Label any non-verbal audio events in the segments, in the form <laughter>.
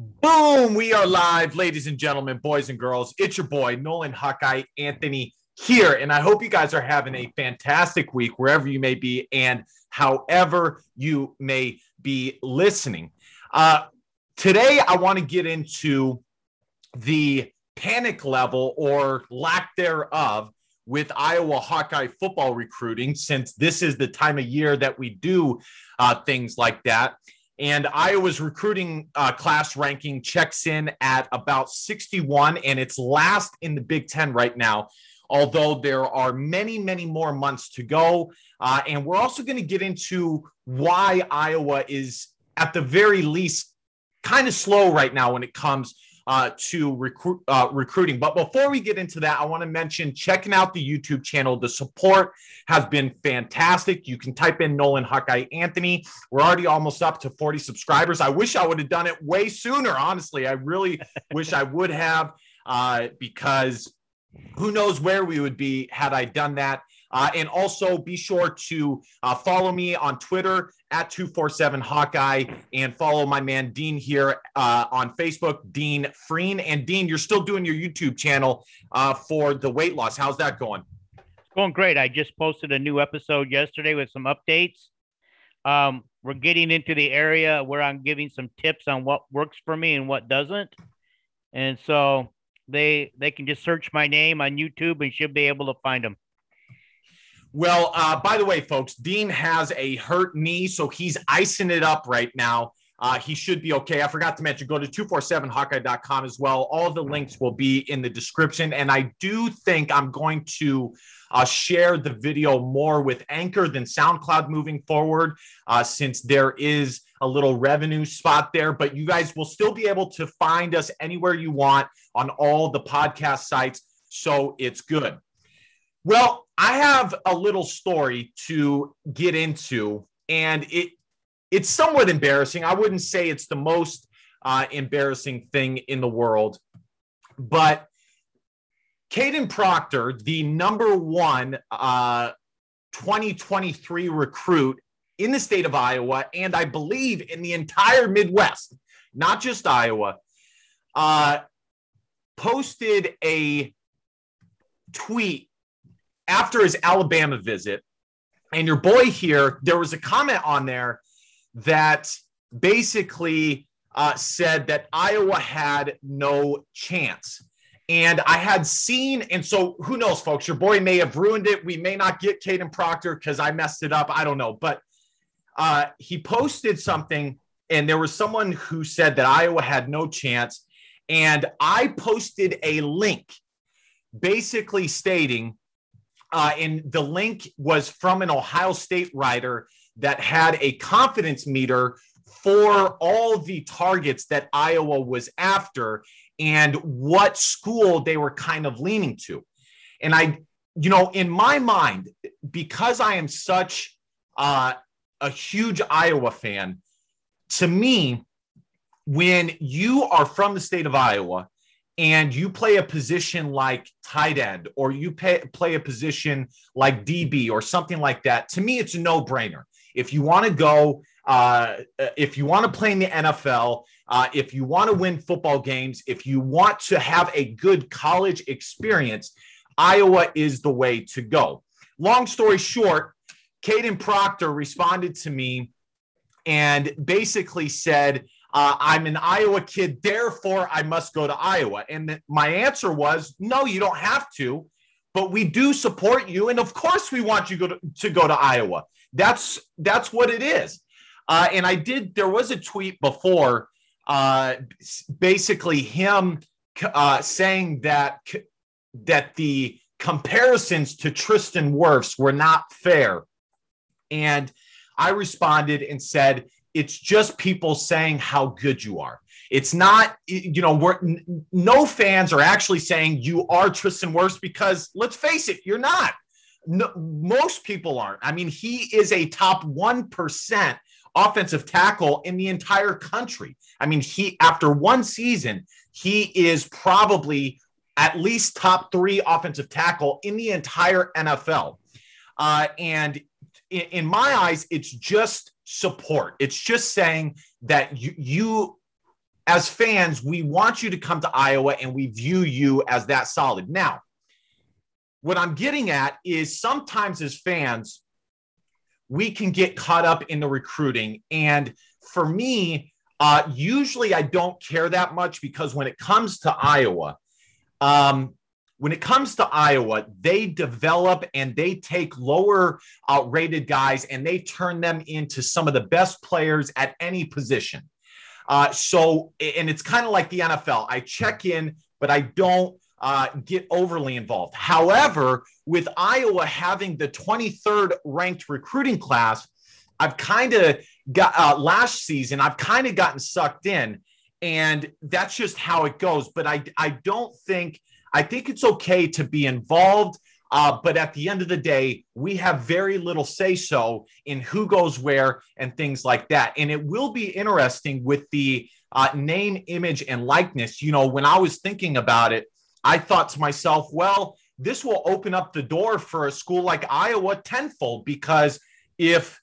Boom! We are live, ladies and gentlemen, boys and girls. It's your boy, Nolan Hawkeye Anthony here. And I hope you guys are having a fantastic week wherever you may be and however you may be listening. Uh, today, I want to get into the panic level or lack thereof with Iowa Hawkeye football recruiting, since this is the time of year that we do uh, things like that. And Iowa's recruiting uh, class ranking checks in at about 61, and it's last in the Big Ten right now, although there are many, many more months to go. Uh, and we're also going to get into why Iowa is, at the very least, kind of slow right now when it comes uh, to recruit uh, recruiting. But before we get into that, I want to mention checking out the YouTube channel. The support has been fantastic. You can type in Nolan Hawkeye Anthony. We're already almost up to 40 subscribers. I wish I would have done it way sooner. Honestly, I really <laughs> wish I would have uh, because who knows where we would be had I done that. Uh, and also be sure to uh, follow me on Twitter at 247 Hawkeye and follow my man Dean here uh, on Facebook, Dean Freen. And Dean, you're still doing your YouTube channel uh, for the weight loss. How's that going? It's going great. I just posted a new episode yesterday with some updates. Um, we're getting into the area where I'm giving some tips on what works for me and what doesn't. And so they they can just search my name on YouTube and should be able to find them. Well, uh, by the way, folks, Dean has a hurt knee, so he's icing it up right now. Uh, he should be okay. I forgot to mention, go to 247hawkeye.com as well. All the links will be in the description. And I do think I'm going to uh, share the video more with Anchor than SoundCloud moving forward, uh, since there is a little revenue spot there. But you guys will still be able to find us anywhere you want on all the podcast sites. So it's good. Well, I have a little story to get into, and it it's somewhat embarrassing. I wouldn't say it's the most uh, embarrassing thing in the world, but Kadyn Proctor, the number one uh, 2023 recruit in the state of Iowa, and I believe in the entire Midwest, not just Iowa, uh, posted a tweet after his Alabama visit. And your boy here, there was a comment on there that basically uh, said that Iowa had no chance. And I had seen, and so who knows, folks, your boy may have ruined it. We may not get Kadyn Proctor because I messed it up. I don't know. But uh, he posted something, and there was someone who said that Iowa had no chance. And I posted a link basically stating uh, and the link was from an Ohio State writer that had a confidence meter for all the targets that Iowa was after and what school they were kind of leaning to. And I, you know, in my mind, because I am such uh, a huge Iowa fan, to me, when you are from the state of Iowa and you play a position like tight end or you pay, play a position like DB or something like that, to me, it's a no brainer. If you want to go, uh, if you want to play in the NFL, uh, if you want to win football games, if you want to have a good college experience, Iowa is the way to go. Long story short, Kadyn Proctor responded to me and basically said, uh, I'm an Iowa kid, therefore I must go to Iowa. And my answer was, no, you don't have to, but we do support you, and of course we want you go to, to go to Iowa. That's that's what it is. Uh, and I did. There was a tweet before, uh, basically him uh, saying that that the comparisons to Tristan Wirfs were not fair, and I responded and said it's just people saying how good you are. It's not, you know, we're no fans are actually saying you are Tristan Wirfs because let's face it, you're not. No, most people aren't. I mean, he is a top 1% offensive tackle in the entire country. I mean, he, after one season, he is probably at least top three offensive tackle in the entire NFL. Uh, and in, in my eyes, it's just support. It's just saying that you, you as fans, we want you to come to Iowa and we view you as that solid. Now, what I'm getting at is sometimes as fans, we can get caught up in the recruiting. And for me, uh, usually I don't care that much because when it comes to Iowa, um, when it comes to Iowa, they develop and they take lower uh, rated guys and they turn them into some of the best players at any position. Uh, so, and it's kind of like the NFL. I check in, but I don't uh, get overly involved. However, with Iowa having the 23rd ranked recruiting class, I've kind of got uh, last season, I've kind of gotten sucked in, and that's just how it goes. But I, I don't think, I think it's okay to be involved. Uh, but at the end of the day, we have very little say so in who goes where and things like that. And it will be interesting with the uh, name, image, and likeness. You know, when I was thinking about it, I thought to myself, well, this will open up the door for a school like Iowa tenfold because if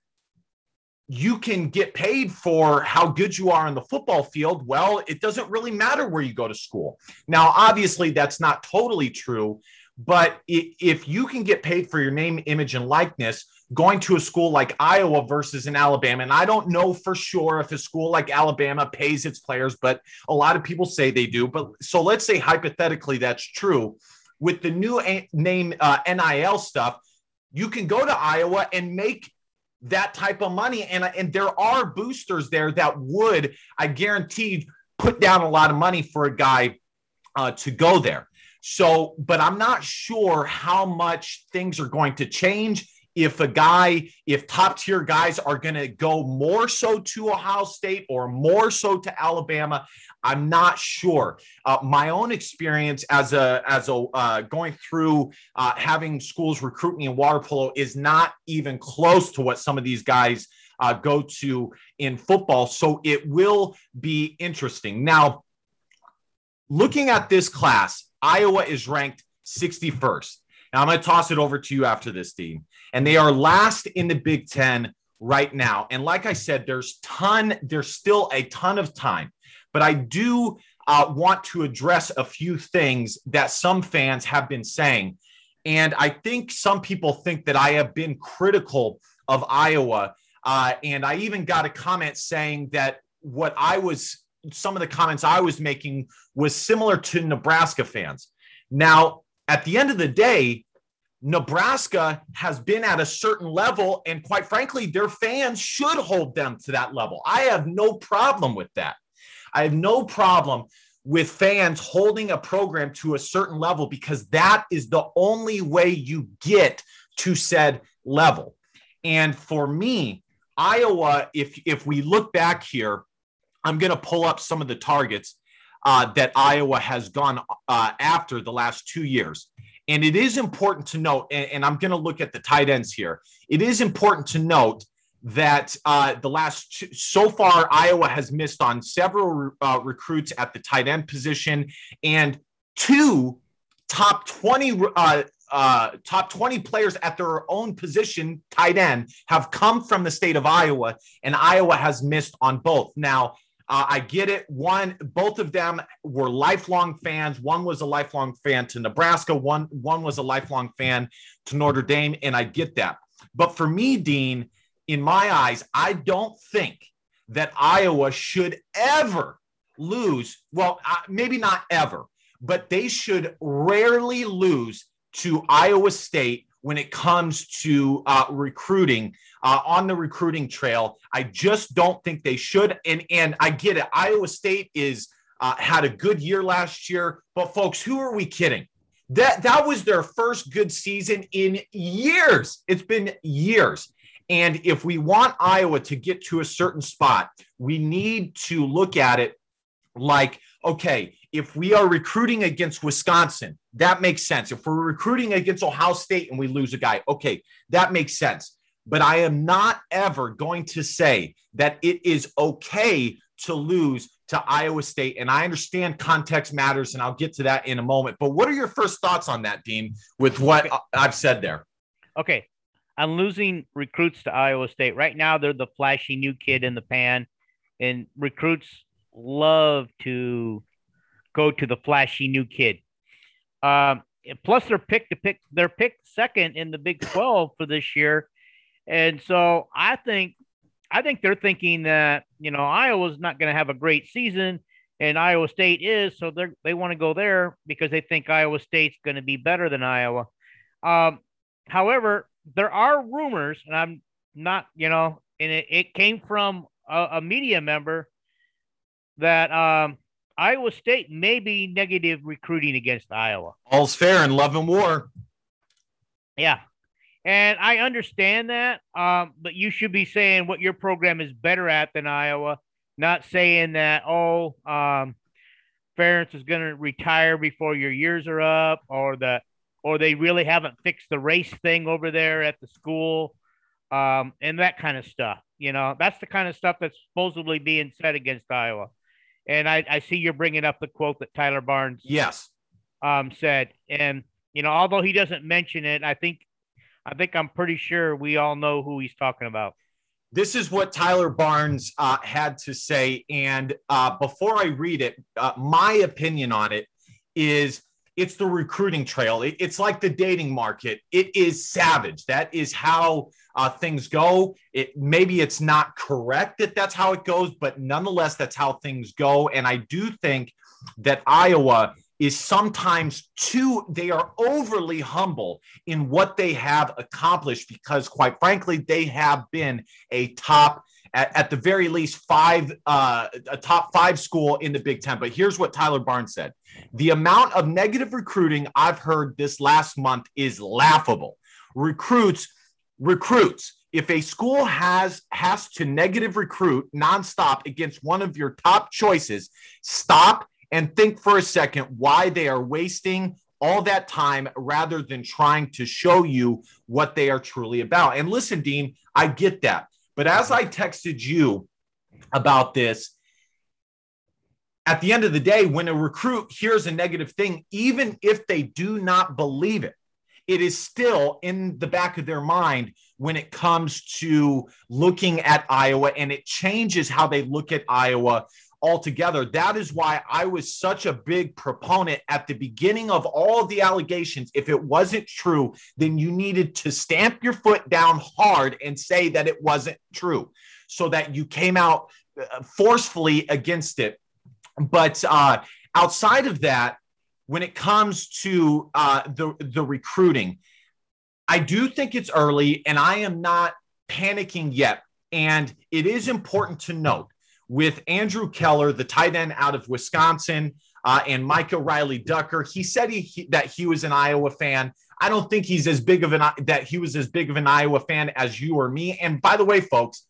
you can get paid for how good you are on the football field, well, it doesn't really matter where you go to school. Now, obviously, that's not totally true, but if you can get paid for your name, image, and likeness, going to a school like Iowa versus an Alabama, and I don't know for sure if a school like Alabama pays its players, but a lot of people say they do. But so let's say hypothetically that's true. With the new name uh, NIL stuff, you can go to Iowa and make that type of money. And, and there are boosters there that would, I guarantee, put down a lot of money for a guy uh, to go there. So, but I'm not sure how much things are going to change if a guy, if top tier guys are going to go more so to Ohio State or more so to Alabama, I'm not sure. Uh, my own experience as a as a uh, going through uh, having schools recruit me in water polo is not even close to what some of these guys uh, go to in football. So it will be interesting. Now, looking at this class, Iowa is ranked 61st. Now I'm going to toss it over to you after this, Dean and they are last in the Big Ten right now. And like I said, there's ton, there's still a ton of time, but I do uh, want to address a few things that some fans have been saying. And I think some people think that I have been critical of Iowa. Uh, and I even got a comment saying that what I was, some of the comments I was making was similar to Nebraska fans. Now, at the end of the day, Nebraska has been at a certain level, and quite frankly, their fans should hold them to that level. I have no problem with that. I have no problem with fans holding a program to a certain level because that is the only way you get to said level. And for me, Iowa, if if we look back here, I'm going to pull up some of the targets uh, that Iowa has gone uh, after the last two years. And it is important to note, and, and I'm going to look at the tight ends here. It is important to note that uh, the last so far Iowa has missed on several uh, recruits at the tight end position, and two top 20 uh, uh, top 20 players at their own position, tight end, have come from the state of Iowa, and Iowa has missed on both. Now, uh, I get it. One, both of them were lifelong fans. One was a lifelong fan to Nebraska. One, one was a lifelong fan to Notre Dame, and I get that. But for me, Dean, in my eyes, I don't think that Iowa should ever lose. Well, maybe not ever, but they should rarely lose to Iowa State when it comes to uh, recruiting uh, on the recruiting trail. I just don't think they should. And and I get it. Iowa State is uh, had a good year last year, but folks, who are we kidding? That that was their first good season in years. It's been years. And if we want Iowa to get to a certain spot, we need to look at it like, okay, if we are recruiting against Wisconsin, that makes sense. If we're recruiting against Ohio State and we lose a guy, okay, that makes sense. But I am not ever going to say that it is okay to lose to Iowa State. And I understand context matters, and I'll get to that in a moment. But what are your first thoughts on that, Dean, with what I've said there? Okay. I'm losing recruits to Iowa State. Right now, they're the flashy new kid in the pan, and recruits love to go to the flashy new kid. Um, plus, they're picked to pick. They're picked second in the Big Twelve for this year, and so I think I think they're thinking that you know Iowa's not going to have a great season, and Iowa State is, so they they want to go there because they think Iowa State's going to be better than Iowa. Um, however, there are rumors, and I'm not, you know, and it, it came from a, a media member that um, Iowa State may be negative recruiting against Iowa. All's fair in love and war. Yeah. And I understand that, um, but you should be saying what your program is better at than Iowa, not saying that, oh, um, Ferentz is going to retire before your years are up, or that, or they really haven't fixed the race thing over there at the school, um, and that kind of stuff. You know, that's the kind of stuff that's supposedly being said against Iowa. And I, I see you're bringing up the quote that Tyler Barnes yes um, said, and you know, although he doesn't mention it, I think I think I'm pretty sure we all know who he's talking about. This is what Tyler Barnes uh, had to say, and uh, before I read it, uh, my opinion on it is it's the recruiting trail. It, it's like the dating market. It is savage. That is how uh, things go. It maybe it's not correct that that's how it goes, but nonetheless, that's how things go. And I do think that Iowa is sometimes too they are overly humble in what they have accomplished because quite frankly they have been a top at, at the very least five uh, a top five school in the big ten but here's what tyler barnes said the amount of negative recruiting i've heard this last month is laughable recruits recruits. If a school has has to negative recruit nonstop against one of your top choices stop and think for a second why they are wasting all that time rather than trying to show you what they are truly about. And listen dean i get that. But as i texted you about this at the end of the day when a recruit hears a negative thing even if they do not believe it it is still in the back of their mind when it comes to looking at Iowa, and it changes how they look at Iowa altogether. That is why I was such a big proponent at the beginning of all the allegations. If it wasn't true, then you needed to stamp your foot down hard and say that it wasn't true so that you came out uh, forcefully against it. But uh, outside of that, when it comes to uh, the the recruiting, I do think it's early, and I am not panicking yet. And it is important to note with Andrew Keller, the tight end out of Wisconsin, uh, and Micah Riley Ducker. He said he, he, that he was an Iowa fan. I don't think he's as big of an that he was as big of an Iowa fan as you or me. And by the way, folks,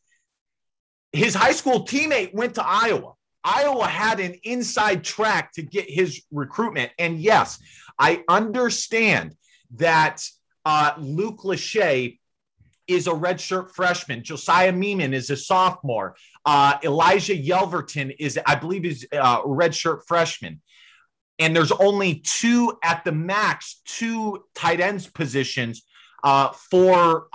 his high school teammate went to Iowa. Iowa had an inside track to get his recruitment. And yes, I understand that uh, Luke Lachey is a redshirt freshman. Josiah Meeman is a sophomore. Uh, Elijah Yelverton is, I believe, is a redshirt freshman. And there's only two at the max, two tight ends positions uh, for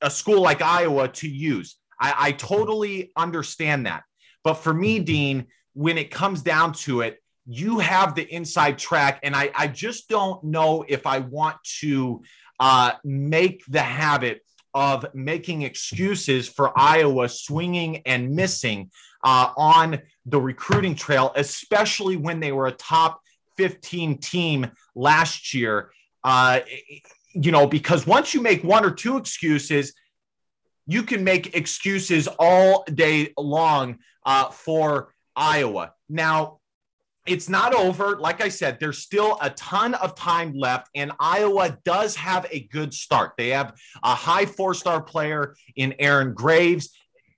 a school like Iowa to use. I, I totally understand that. But for me, Dean, when it comes down to it, you have the inside track. And I, I just don't know if I want to uh, make the habit of making excuses for Iowa swinging and missing uh, on the recruiting trail, especially when they were a top 15 team last year. Uh, you know, because once you make one or two excuses, you can make excuses all day long uh, for Iowa. Now, it's not over. Like I said, there's still a ton of time left, and Iowa does have a good start. They have a high four star player in Aaron Graves.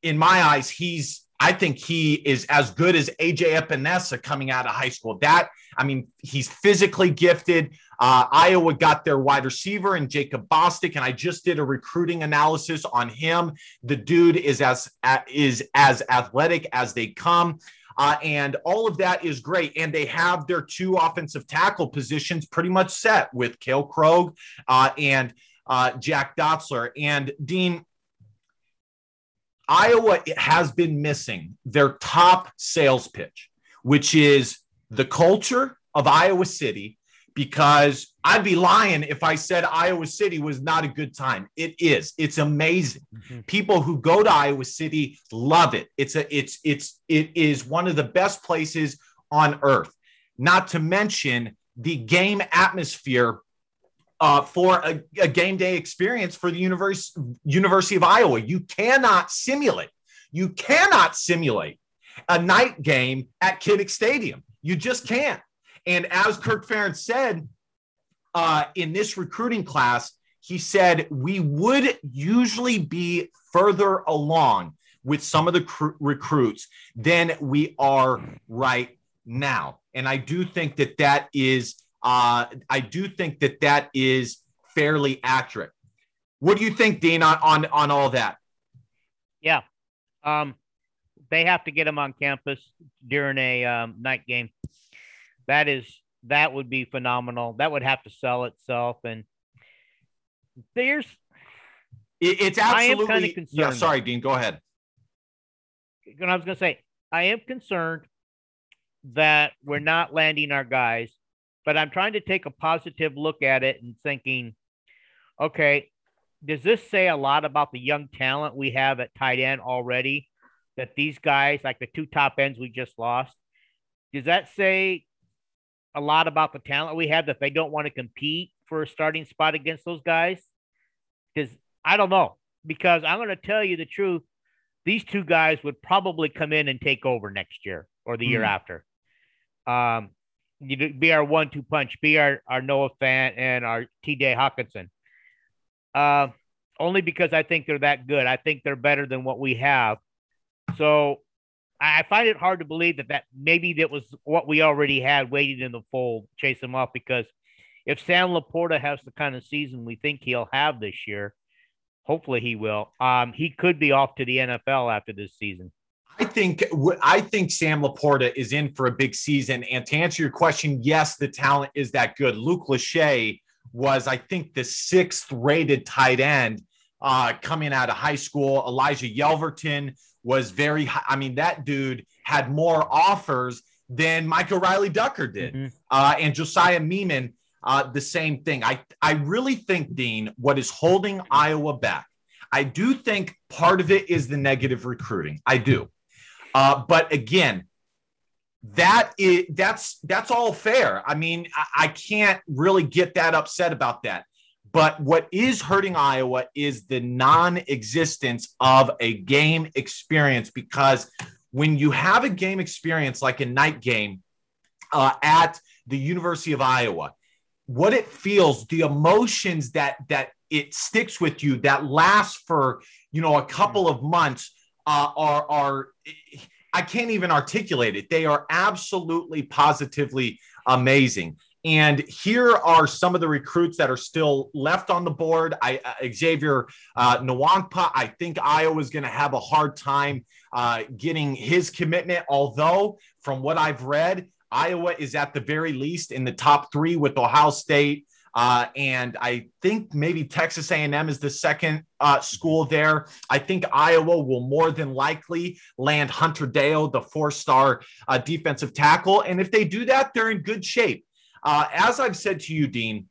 In my eyes, he's I think he is as good as AJ Epenesa coming out of high school. That, I mean, he's physically gifted. Uh, Iowa got their wide receiver and Jacob Bostick, and I just did a recruiting analysis on him. The dude is as is as athletic as they come. Uh, and all of that is great. And they have their two offensive tackle positions pretty much set with Kale Krog uh, and uh, Jack Dotzler. And Dean, Iowa has been missing their top sales pitch. which is the culture of Iowa City. Because I'd be lying if I said Iowa City was not a good time. It is. It's amazing. Mm-hmm. People who go to Iowa City love it. It's a it's it's it is one of the best places on earth. Not to mention the game atmosphere uh, for a, a, game day experience for the universe, University of Iowa. You cannot simulate. You cannot simulate a night game at Kinnick Stadium. You just can't. And as Kirk Ferentz said uh, in this recruiting class, he said we would usually be further along with some of the cr- recruits than we are right now. And I do think that that is, uh, I do think that that is fairly accurate. What do you think, Dean, on on, on all that? Yeah, um, they have to get him on campus during a um, night game. That is that would be phenomenal. That would have to sell itself. And there's it, it's absolutely I am kind of concerned. Yeah, sorry, Dean. Go ahead. And I was going to say, I am concerned that we're not landing our guys, but I'm trying to take a positive look at it and thinking, okay, does this say a lot about the young talent we have at tight end already? That these guys, like the two top ends we just lost, does that say a lot about the talent we have that they don't want to compete for a starting spot against those guys? Because I don't know. Because I'm going to tell you the truth, these two guys would probably come in and take over next year or the mm. year hmm. after. Um, you'd be our one-two punch, be our, our Noah Fant and our T.J. Hockenson. Uh, only because I think they're that good. I think they're better than what we have. So I find it hard to believe that that maybe that was what we already had waiting in the fold, chase him off. Because if Sam LaPorta has the kind of season we think he'll have this year, hopefully he will. Um, he could be off to the NFL after this season. I think I think Sam LaPorta is in for a big season. And to answer your question, yes, the talent is that good. Luke Lachey was, I think, the sixth rated tight end uh, coming out of high school. Elijah Yelverton was very high. I mean, that dude had more offers than Michael Riley Ducker did. Mm-hmm. Uh, and Josiah Meeman, uh, the same thing. I, I really think, Dean, what is holding Iowa back, I do think part of it is the negative recruiting. I do. Uh, but again, that is that's that's all fair. I mean, I, I can't really get that upset about that. But what is hurting Iowa is the non existence of a game experience because when you have a game experience like a night game uh, at the University of Iowa, what it feels, the emotions that that it sticks with you that lasts for you know a couple of months uh, are are I can't even articulate it. They are absolutely positively amazing. And here are some of the recruits that are still left on the board. I, uh, Xavier uh, Nwankpa, I think Iowa is going to have a hard time uh, getting his commitment. Although, from what I've read, Iowa is at the very least in the top three with Ohio State. Uh, and I think maybe Texas A&M is the second uh, school there. I think Iowa will more than likely land Hunter Dale, the four-star uh, defensive tackle. And if they do that, they're in good shape. Uh, as I've said to you, Dean,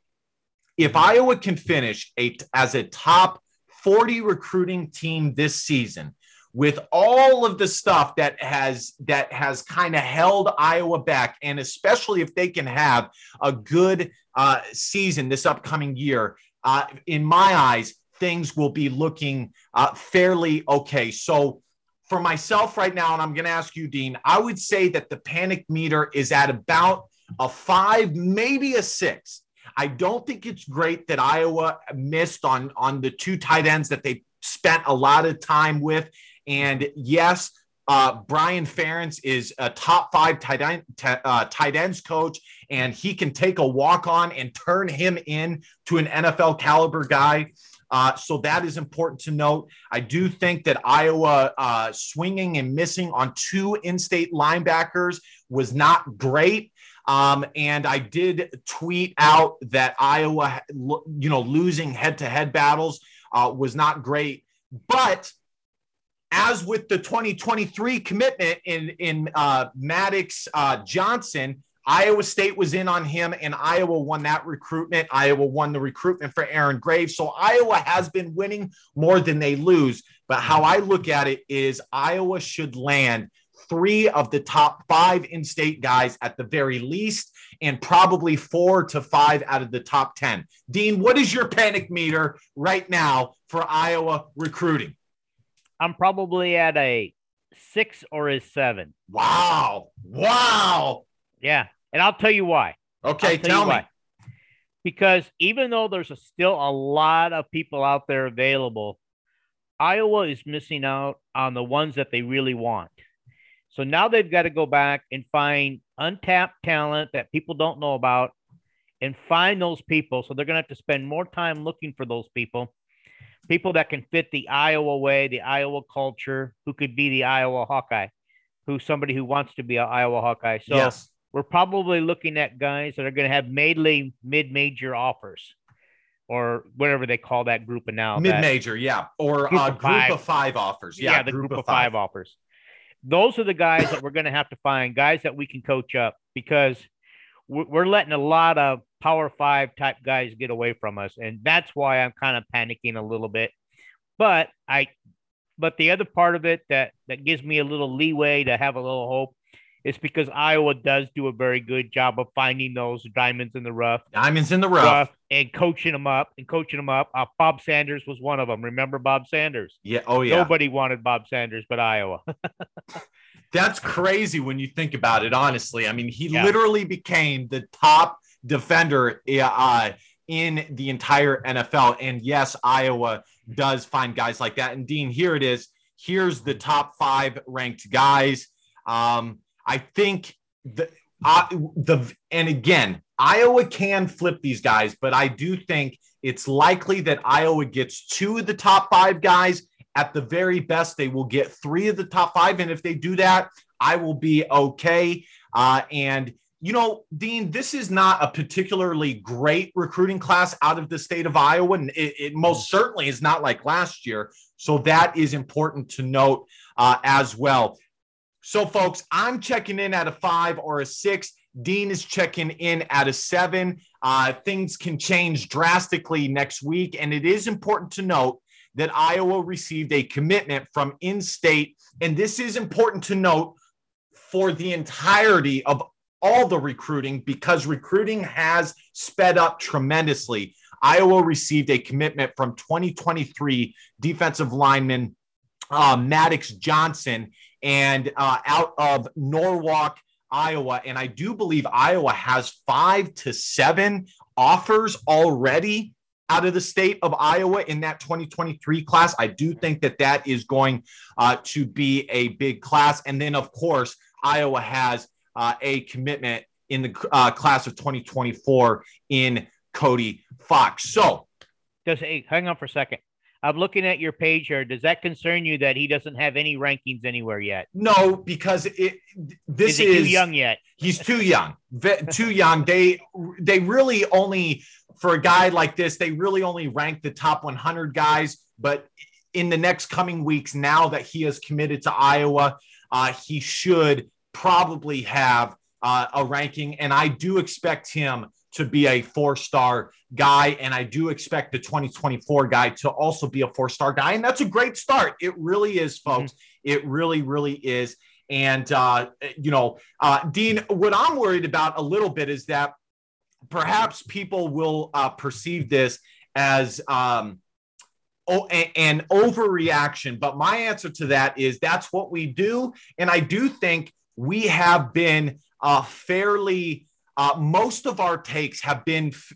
if Iowa can finish a, as a top 40 recruiting team this season, with all of the stuff that has that has kind of held Iowa back, and especially if they can have a good uh, season this upcoming year, uh, in my eyes, things will be looking uh, fairly okay. So. For myself right now, and I'm going to ask you, Dean, I would say that the panic meter is at about a five, maybe a six. I don't think it's great that Iowa missed on on the two tight ends that they spent a lot of time with. And yes, uh, Brian Ferentz is a top five tight, end, t- uh, tight ends coach, and he can take a walk on and turn him in to an NFL caliber guy. Uh, so that is important to note. I do think that Iowa uh, swinging and missing on two in state linebackers was not great. Um, and I did tweet out that Iowa, you know, losing head to head battles uh, was not great. But as with the 2023 commitment in in uh, Maddox uh, Johnson, Iowa State was in on him, and Iowa won that recruitment. Iowa won the recruitment for Aaron Graves. So Iowa has been winning more than they lose. But how I look at it is Iowa should land three of the top five in state guys at the very least, and probably four to five out of the top 10. Dean, what is your panic meter right now for Iowa recruiting? I'm probably at a six or a seven. Wow. Wow. Yeah. And I'll tell you why. Okay, tell, tell me. Why. Because even though there's a, still a lot of people out there available, Iowa is missing out on the ones that they really want. So now they've got to go back and find untapped talent that people don't know about and find those people. So they're going to have to spend more time looking for those people, people that can fit the Iowa way, the Iowa culture, who could be the Iowa Hawkeye, who's somebody who wants to be an Iowa Hawkeye. So yes. we're probably looking at guys that are going to have mainly mid-major offers or whatever they call that group now. Mid-major, yeah, or group, uh, of, group five. of five offers. Yeah, yeah the group, group of, five. five offers those are the guys that we're going to have to find guys that we can coach up because we're letting a lot of power five type guys get away from us and that's why i'm kind of panicking a little bit. But i but the other part of it that that gives me a little leeway to have a little hope it's because Iowa does do a very good job of finding those diamonds in the rough. Diamonds in the rough. rough and coaching them up and coaching them up. Uh, Bob Sanders was one of them. Remember Bob Sanders? Yeah. Oh, yeah. Nobody wanted Bob Sanders but Iowa. <laughs> That's crazy when you think about it, honestly. I mean, he yeah. literally became the top defender uh, in the entire NFL. And yes, Iowa does find guys like that. And Dean, here it is. Here's the top five ranked guys. Um, I think the uh, the and again, Iowa can flip these guys, but I do think it's likely that Iowa gets two of the top five guys. At the very best, they will get three of the top five, and if they do that, I will be okay. Uh, and you know, Dean, this is not a particularly great recruiting class out of the state of Iowa, and it, it most certainly is not like last year. So that is important to note uh, as well. So, folks, I'm checking in at a five or a six. Dean is checking in at a seven. Uh, things can change drastically next week. And it is important to note that Iowa received a commitment from in state. And this is important to note for the entirety of all the recruiting because recruiting has sped up tremendously. Iowa received a commitment from 2023 defensive lineman uh, Maddox Johnson and uh, out of Norwalk, Iowa. And I do believe Iowa has five to seven offers already out of the state of Iowa in that 2023 class. I do think that that is going uh, to be a big class. And then, of course, Iowa has uh, a commitment in the uh, class of 2024 in Cody Fox. So, does hey, hang on for a second. I'm looking at your page here. Does that concern you that he doesn't have any rankings anywhere yet? No, because it this is, is too young yet. He's too young, too young. They they really only for a guy like this, they really only rank the top 100 guys. But in the next coming weeks, now that he has committed to Iowa, uh, he should probably have uh, a ranking, and I do expect him to be a four star guy. And I do expect the 2024 guy to also be a four star guy. And that's a great start. It really is, folks. Mm-hmm. It really, really is. And, uh, you know, uh, Dean, what I'm worried about a little bit is that perhaps people will uh, perceive this as um, oh, an overreaction. But my answer to that is that's what we do. And I do think we have been uh, fairly uh, most of our takes have been f-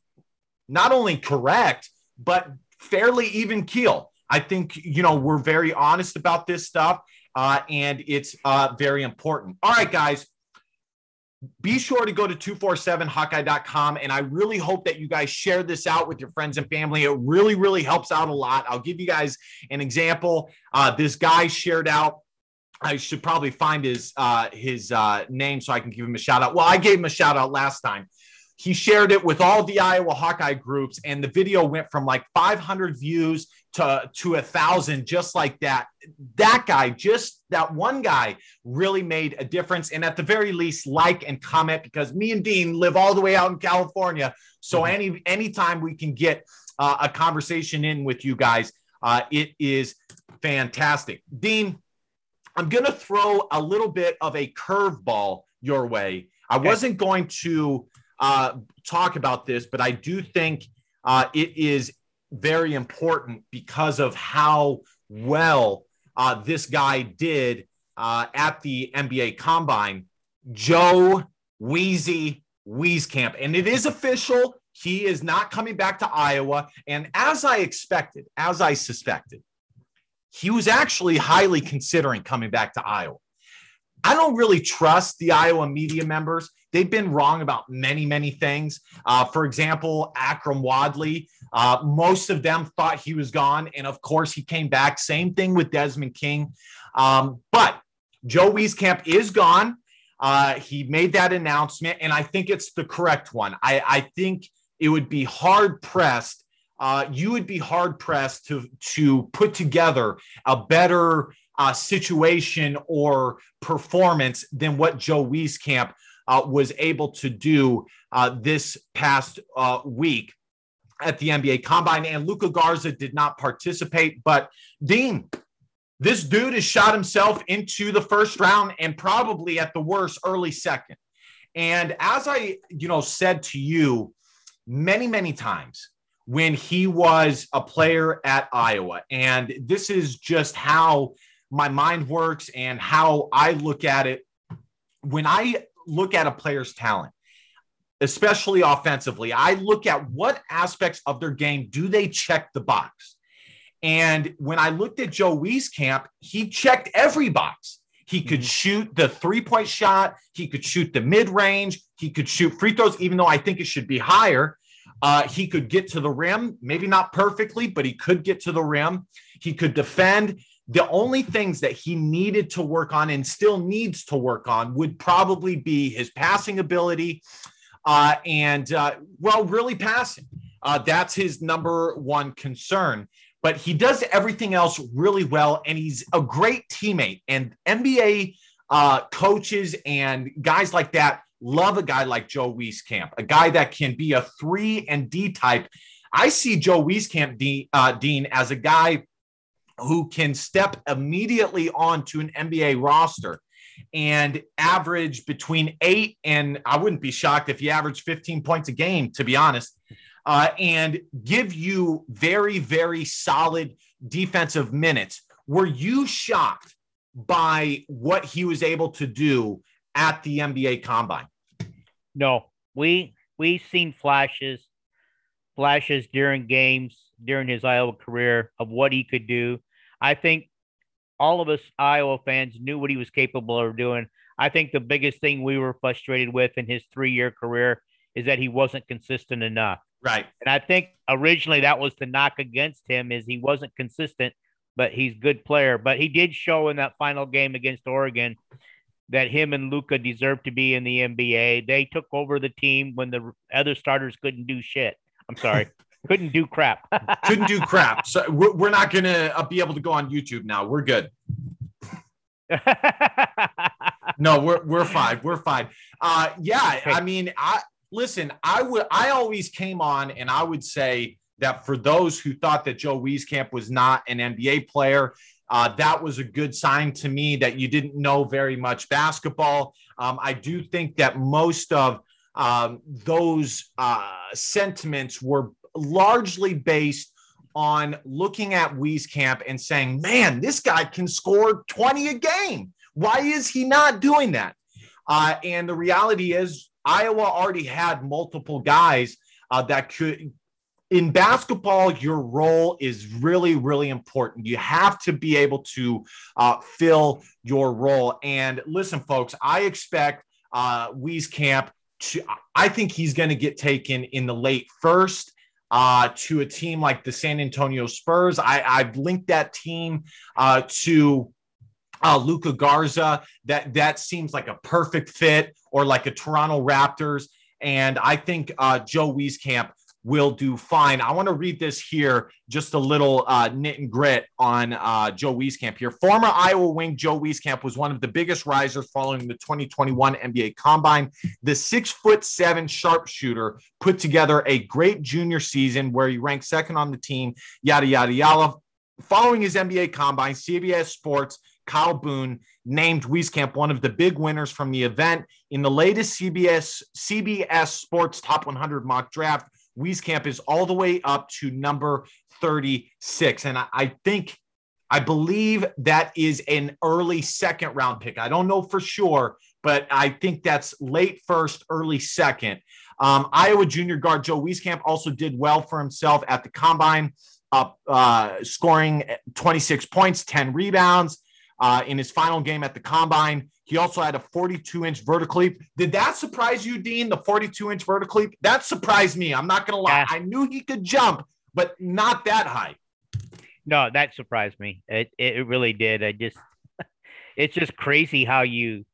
not only correct, but fairly even keel. I think, you know, we're very honest about this stuff uh, and it's uh, very important. All right, guys, be sure to go to 247hawkeye.com. And I really hope that you guys share this out with your friends and family. It really, really helps out a lot. I'll give you guys an example. Uh, this guy shared out I should probably find his uh, his uh, name so I can give him a shout out. Well, I gave him a shout out last time. he shared it with all the Iowa Hawkeye groups, and the video went from like 500 views to to a thousand, just like that. That guy, just that one guy, really made a difference. And at the very least, like and comment because me and Dean live all the way out in California. So mm-hmm. any anytime we can get uh, a conversation in with you guys, uh, it is fantastic. Dean, I'm going to throw a little bit of a curveball your way. I okay. wasn't going to uh, talk about this, but I do think uh, it is very important because of how well uh, this guy did uh, at the NBA Combine. Joe Weezy Wieskamp, and it is official. He is not coming back to Iowa. And as I expected, as I suspected, he was actually highly considering coming back to Iowa. I don't really trust the Iowa media members. They've been wrong about many, many things. Uh, for example, Akrum Wadley, uh, most of them thought he was gone. And of course, he came back. Same thing with Desmond King. Um, but Joe Wieskamp is gone. Uh, he made that announcement, and I think it's the correct one. I, I think it would be hard pressed uh, you would be hard pressed to to put together a better uh, situation or performance than what Joe Wieskamp uh, was able to do uh, this past uh, week at the NBA Combine. And Luka Garza did not participate, but Dean. This dude has shot himself into the first round and probably at the worst early second. And as I, you know, said to you many, many times, when he was a player at Iowa. And this is just how my mind works and how I look at it. When I look at a player's talent, especially offensively, I look at what aspects of their game do they check the box. And when I looked at Joe Wieskamp, he checked every box. He could mm-hmm. shoot the three point shot. He could shoot the mid range. He could shoot free throws, even though I think it should be higher. Uh, he could get to the rim, maybe not perfectly, but he could get to the rim. He could defend. The only things that he needed to work on and still needs to work on would probably be his passing ability uh, and, uh, well, really passing. Uh, that's his number one concern. But he does everything else really well, and he's a great teammate. And NBA uh, coaches and guys like that Love a guy like Joe Wieskamp, a guy that can be a three and D type. I see Joe Wieskamp, D, uh, Dean, as a guy who can step immediately onto an NBA roster and average between eight and I wouldn't be shocked if he averaged 15 points a game, to be honest, uh, and give you very, very solid defensive minutes. Were you shocked by what he was able to do at the NBA Combine? No, we we've seen flashes, flashes during games during his Iowa career of what he could do. I think all of us Iowa fans knew what he was capable of doing. I think the biggest thing we were frustrated with in his three year career is that he wasn't consistent enough. Right. And I think originally that was the knock against him is he wasn't consistent, but he's good player. But he did show in that final game against Oregon that him and Luka deserve to be in the NBA. They took over the team when the other starters couldn't do shit. I'm sorry. <laughs> couldn't do crap. <laughs> couldn't do crap. So we're not going to uh, be able to go on YouTube now. We're good. <laughs> no, we're we're fine. We're fine. Uh, yeah, I mean, I listen. I would. I always came on, and I would say that for those who thought that Joe Wieskamp was not an NBA player, uh, that was a good sign to me that you didn't know very much basketball. Um, I do think that most of um, those uh, sentiments were largely based on looking at Wieskamp and saying, man, this guy can score 20 a game. Why is he not doing that? Uh, and the reality is, Iowa already had multiple guys uh, that could in basketball, your role is really, really important. You have to be able to uh, fill your role. And listen, folks, I expect uh, Wieskamp to, I think he's going to get taken in the late first. Uh, to a team like the San Antonio Spurs. I, have linked that team uh, to uh, Luka Garza. That that seems like a perfect fit, or like a Toronto Raptors. And I think uh, Joe Wieskamp will do fine. I want to read this here, just a little uh, knit and grit on uh, Joe Wieskamp here. Former Iowa wing Joe Wieskamp was one of the biggest risers following the 2021 NBA Combine. The six foot seven sharpshooter put together a great junior season where he ranked second on the team, yada, yada, yada. Following his NBA Combine, CBS Sports Kyle Boone named Wieskamp one of the big winners from the event. In the latest CBS CBS Sports Top 100 mock draft, Wieskamp is all the way up to number 36. And I, I think, I believe that is an early second round pick. I don't know for sure, but I think that's late first, early second. Um, Iowa junior guard Joe Wieskamp also did well for himself at the combine, up uh, scoring 26 points, 10 rebounds uh, in his final game at the combine. He also had a 42 inch vertical leap. Did that surprise you, Dean? The 42 inch vertical leap? That surprised me. I'm not going to lie. Yeah. I knew he could jump, but not that high. No, that surprised me. It, it really did. I just, <laughs> it's just crazy how you,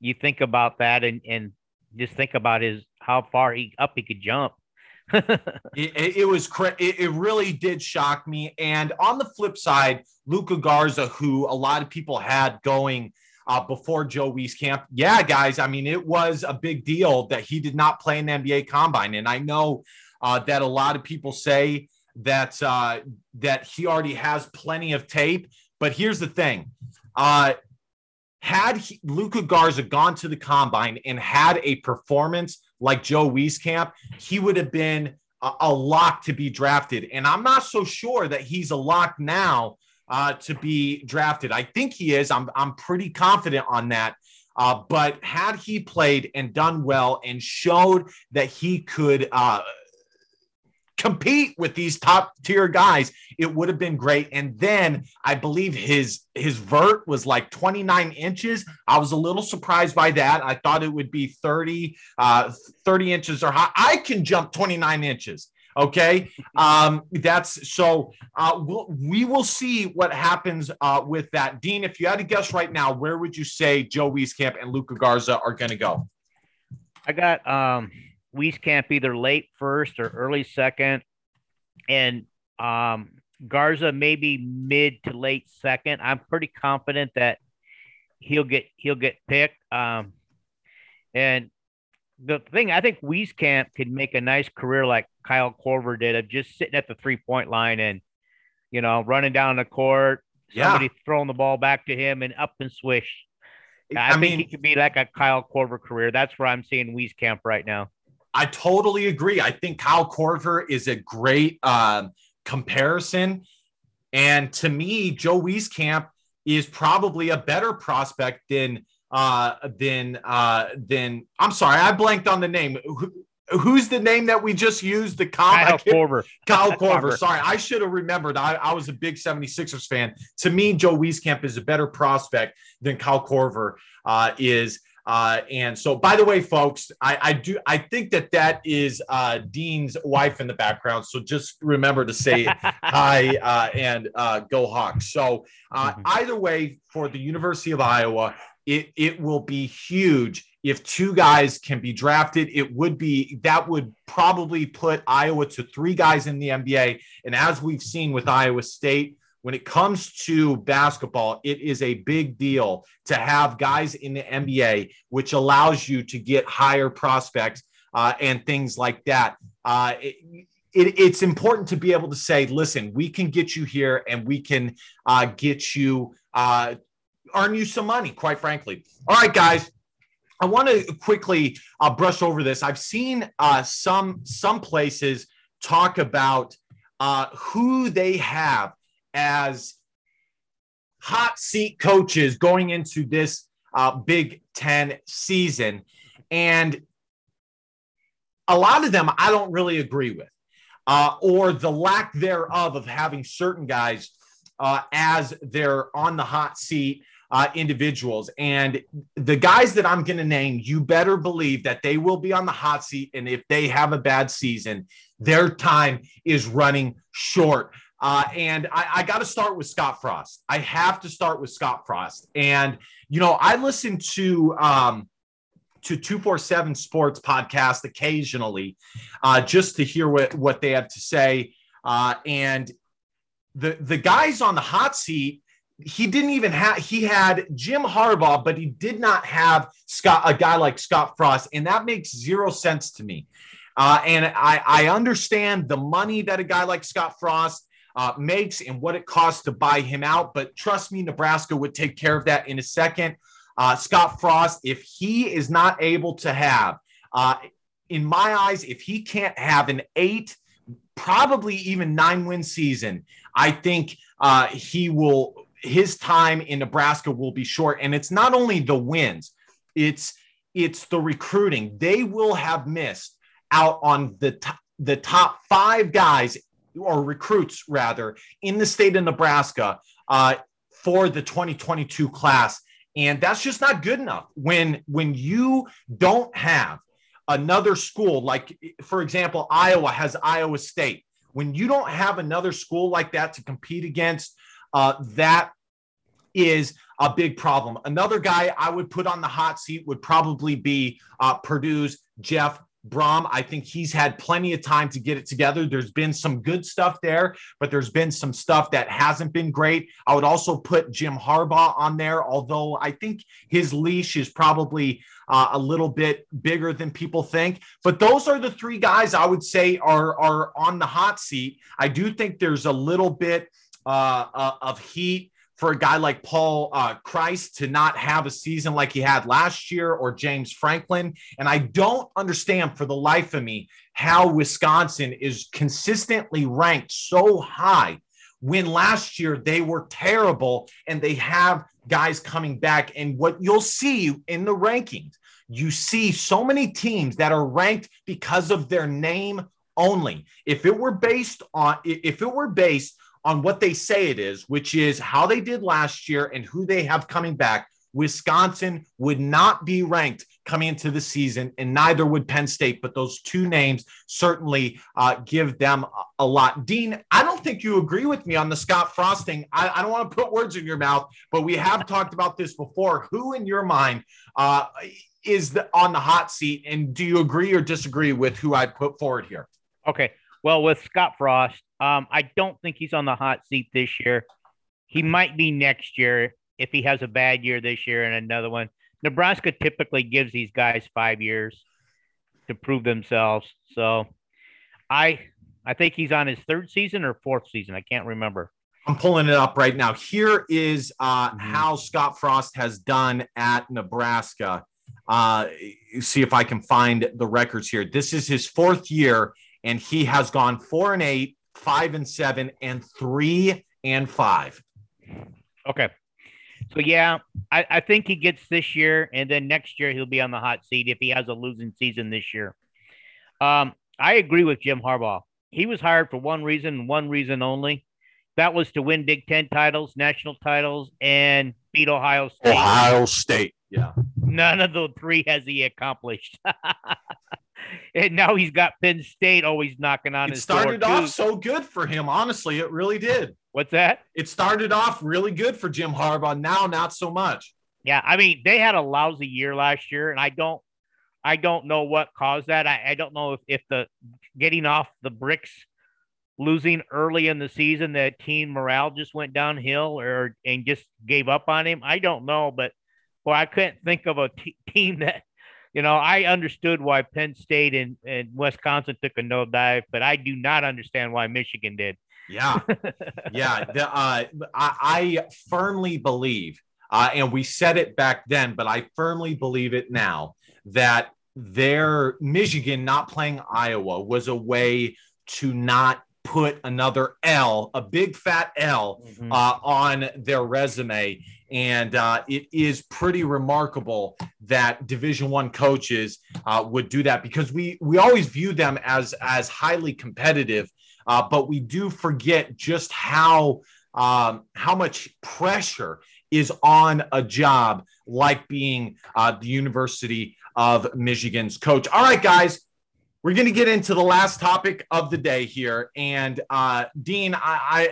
you think about that and, and just think about his, how far he up he could jump. <laughs> it, it, was it, it really did shock me. And on the flip side, Luka Garza, who a lot of people had going uh, before Joe Wieskamp. Yeah, guys, I mean, it was a big deal that he did not play in the NBA Combine, and I know uh, that a lot of people say that uh, that he already has plenty of tape. But here's the thing: uh, had Luka Garza gone to the Combine and had a performance like Joe Wieskamp, he would have been a, a lock to be drafted. And I'm not so sure that he's a lock now uh, to be drafted. I think he is. I'm, I'm pretty confident on that. Uh, but had he played and done well and showed that he could uh, compete with these top tier guys, it would have been great. And then I believe his his vert was like 29 inches. I was a little surprised by that. I thought it would be 30, uh, 30 inches or high. I can jump 29 inches. Okay. Um, that's so uh, we'll, we will see what happens uh, with that. Dean, if you had to guess right now, where would you say Joe Wieskamp and Luka Garza are going to go? I got um, Wieskamp either late first or early second, and um, Garza maybe mid to late second. I'm pretty confident that he'll get he'll get picked. Um, and the thing I think Wieskamp could make a nice career like Kyle Korver did of just sitting at the three point line and you know running down the court, somebody yeah. throwing the ball back to him and up and swish. I, I think mean, he could be like a Kyle Korver career. That's where I'm seeing Wieskamp right now. I totally agree. I think Kyle Korver is a great um, comparison, and to me, Joe Wieskamp is probably a better prospect than uh, than uh, than I'm sorry, I blanked on the name. Who, who's the name that we just used? The com- Kyle Korver. Kyle <laughs> Korver. Sorry, I should have remembered. I, I was a big 76ers fan. To me, Joe Wieskamp is a better prospect than Kyle Korver uh, is. Uh, and so, by the way, folks, I, I do I think that that is uh, Dean's wife in the background. So just remember to say <laughs> hi uh, and uh, go Hawks. So uh, mm-hmm. either way, for the University of Iowa, it, it will be huge if two guys can be drafted. It would be that would probably put Iowa to three guys in the NBA. And as we've seen with Iowa State, when it comes to basketball, it is a big deal to have guys in the NBA, which allows you to get higher prospects uh, and things like that. Uh, it, it, it's important to be able to say, listen, we can get you here and we can uh, get you uh, earn you some money, quite frankly. All right, guys. I want to quickly uh, brush over this. I've seen uh, some some places talk about uh, who they have as hot seat coaches going into this uh, Big Ten season, and a lot of them I don't really agree with, uh, or the lack thereof of having certain guys uh, as they're on the hot seat uh, individuals. And the guys that I'm going to name, you better believe that they will be on the hot seat. And if they have a bad season, their time is running short. Uh, and I, I got to start with Scott Frost. I have to start with Scott Frost. And, you know, I listen to, um, to 247 Sports podcast occasionally uh, just to hear what, what they have to say. Uh, and the, the guys on the hot seat, he didn't even have, he had Jim Harbaugh, but he did not have Scott, a guy like Scott Frost. And that makes zero sense to me. Uh, and I, I understand the money that a guy like Scott Frost uh, makes and what it costs to buy him out. But trust me, Nebraska would take care of that in a second. Uh, Scott Frost, if he is not able to have, uh, in my eyes, if he can't have an eight, probably even nine win season, I think uh, he will. His time in Nebraska will be short, and it's not only the wins; it's it's the recruiting. They will have missed out on the t- the top five guys or recruits rather in the state of Nebraska uh, for the 2022 class. And that's just not good enough. When when you don't have another school, like for example, Iowa has Iowa State. When you don't have another school like that to compete against, uh, that is a big problem. Another guy I would put on the hot seat would probably be uh, Purdue's Jeff Brohm. I think he's had plenty of time to get it together. There's been some good stuff there, but there's been some stuff that hasn't been great. I would also put Jim Harbaugh on there, although I think his leash is probably uh, a little bit bigger than people think. But those are the three guys I would say are, are on the hot seat. I do think there's a little bit uh, uh, of heat for a guy like Paul uh, Chryst to not have a season like he had last year or James Franklin. And I don't understand for the life of me how Wisconsin is consistently ranked so high when last year they were terrible and they have guys coming back. And what you'll see in the rankings, you see so many teams that are ranked because of their name only. If it were based on, if it were based on what they say it is, which is how they did last year and who they have coming back, Wisconsin would not be ranked coming into the season, and neither would Penn State. But those two names certainly uh, give them a lot. Dean, I don't think you agree with me on the Scott Frosting. I, I don't want to put words in your mouth, but we have talked about this before. Who, in your mind, uh, is the, on the hot seat, and do you agree or disagree with who I put forward here? Okay. Well, with Scott Frost, um, I don't think he's on the hot seat this year. He might be next year if he has a bad year this year and another one. Nebraska typically gives these guys five years to prove themselves. So I I think he's on his third season or fourth season. I can't remember. I'm pulling it up right now. Here is uh, mm-hmm. how Scott Frost has done at Nebraska. Uh, see if I can find the records here. This is his fourth year and he has gone four and eight, five and seven, and three and five. Okay. So yeah, I, I think he gets this year, and then next year he'll be on the hot seat if he has a losing season this year. Um, I agree with Jim Harbaugh. He was hired for one reason, one reason only. That was to win Big Ten titles, national titles, and beat Ohio State. Ohio State. Yeah. None of the three has he accomplished. <laughs> and now he's got Penn State always knocking on it his started off so good for him. Honestly, it really did. What's that? It started off really good for Jim Harbaugh. Now, not so much. Yeah, I mean, they had a lousy year last year, and I don't, I don't know what caused that. I, I don't know if, if the getting off the bricks, losing early in the season, that team morale just went downhill, or and just gave up on him. I don't know, but well, I couldn't think of a t- team that you know, I understood why Penn State and, and Wisconsin took a no dive, but I do not understand why Michigan did. Yeah. yeah. <laughs> The, uh, I, I, firmly believe, uh, and we said it back then, but I firmly believe it now that their Michigan not playing Iowa was a way to not put another L, a big fat L, mm-hmm. uh, on their resume, and uh, it is pretty remarkable that Division One coaches uh, would do that because we we always view them as as highly competitive, uh, but we do forget just how um, how much pressure is on a job like being uh, the University of Michigan's coach. All right, guys we're going to get into the last topic of the day here. And uh, Dean, I,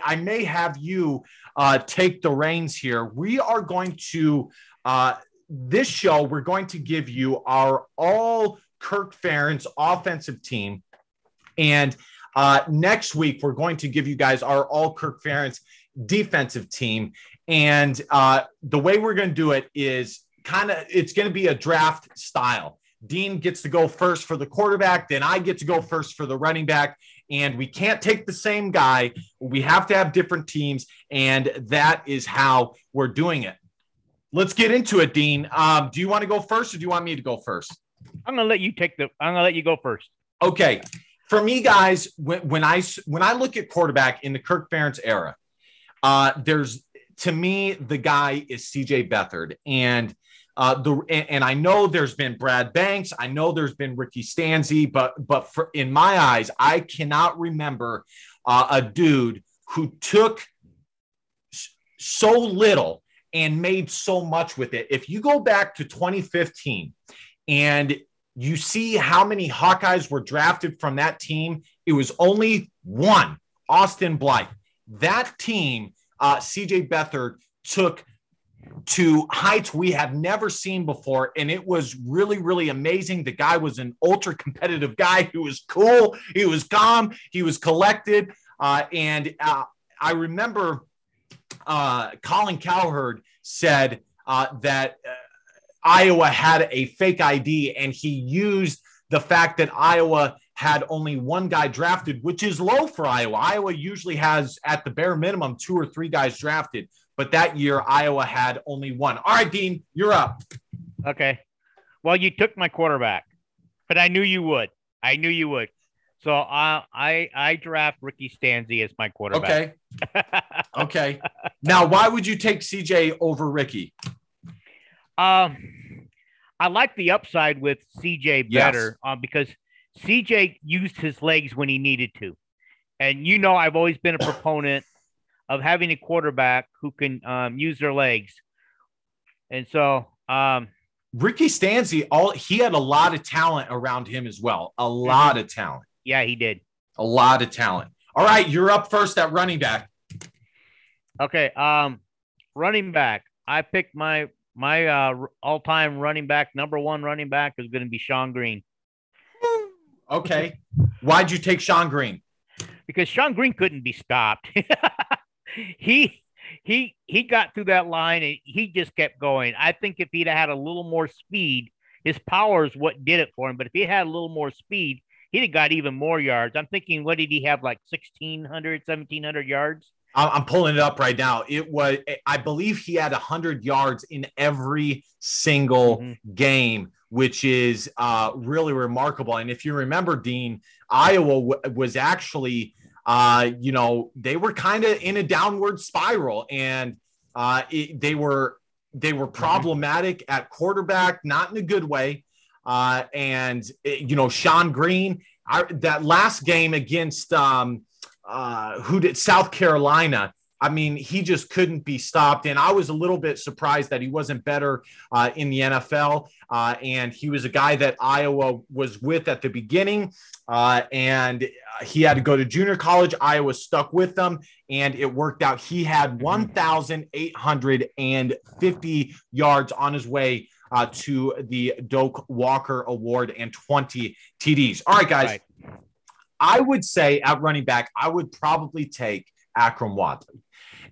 I, I, may have you uh, take the reins here. We are going to uh, this show, we're going to give you our all Kirk Ferentz offensive team. And uh, next week, we're going to give you guys our all Kirk Ferentz defensive team. And uh, the way we're going to do it is kind of it's going to be a draft style. Dean gets to go first for the quarterback, then I get to go first for the running back. And we can't take the same guy. We have to have different teams. And that is how we're doing it. Let's get into it, Dean. Um, do you want to go first or do you want me to go first? I'm gonna let you take the. I'm gonna let you go first. Okay, for me, guys, when, when I when I look at quarterback in the Kirk Ferentz era, uh, there's to me the guy is C.J. Beathard, and uh, the and, and, I know there's been Brad Banks, I know there's been Ricky Stanzi, but but for in my eyes, I cannot remember uh, a dude who took so little and made so much with it. If you go back to 2015 and you see how many Hawkeyes were drafted from that team, it was only one, Austin Blythe. That team, uh, CJ Beathard took to heights we have never seen before. And it was really, really amazing. The guy was an ultra competitive guy who was cool, he was calm, he was collected. Uh, and uh, I remember uh, Colin Cowherd said uh, that uh, Iowa had a fake ID and he used the fact that Iowa had only one guy drafted, which is low for Iowa. Iowa usually has, at the bare minimum, two or three guys drafted. But that year, Iowa had only one. All right, Dean, you're up. Okay. Well, you took my quarterback, but I knew you would. I knew you would. So uh, I I draft Ricky Stanzi as my quarterback. Okay. <laughs> okay. Now, why would you take CJ over Ricky? Um, I like the upside with CJ better yes. uh, because CJ used his legs when he needed to, and you know I've always been a proponent of having a quarterback who can um, use their legs, and so um, Ricky Stanzi, all he had a lot of talent around him as well, a mm-hmm. lot of talent. Yeah, he did. A lot of talent. All right, you're up first at running back. Okay, um, running back. I picked my my uh, all-time running back, number one running back, is going to be Shonn Greene. Okay, why'd you take Shonn Greene? Because Shonn Greene couldn't be stopped. <laughs> he he he got through that line and he just kept going. I think if he'd had a little more speed, his power is what did it for him. But if he had a little more speed, he'd have got even more yards. I'm thinking, what did he have, like 1,600, 1,700 yards? I'm pulling it up right now. It was, I believe he had 100 yards in every single mm-hmm. game, which is uh, really remarkable. And if you remember, Dean, Iowa w- was actually, uh, you know, they were kind of in a downward spiral, and uh, it, they were they were mm-hmm. problematic at quarterback, not in a good way. Uh, and you know, Shonn Greene, I, that last game against um, uh, who did South Carolina. I mean, he just couldn't be stopped. And I was a little bit surprised that he wasn't better uh, in the NFL. Uh, and he was a guy that Iowa was with at the beginning. Uh, and he had to go to junior college. Iowa stuck with them, and it worked out. He had mm-hmm. 1,850 yards on his way uh, to the Doak Walker Award and 20 TDs. All right, guys. Right. I would say at running back, I would probably take Akrum Wadley.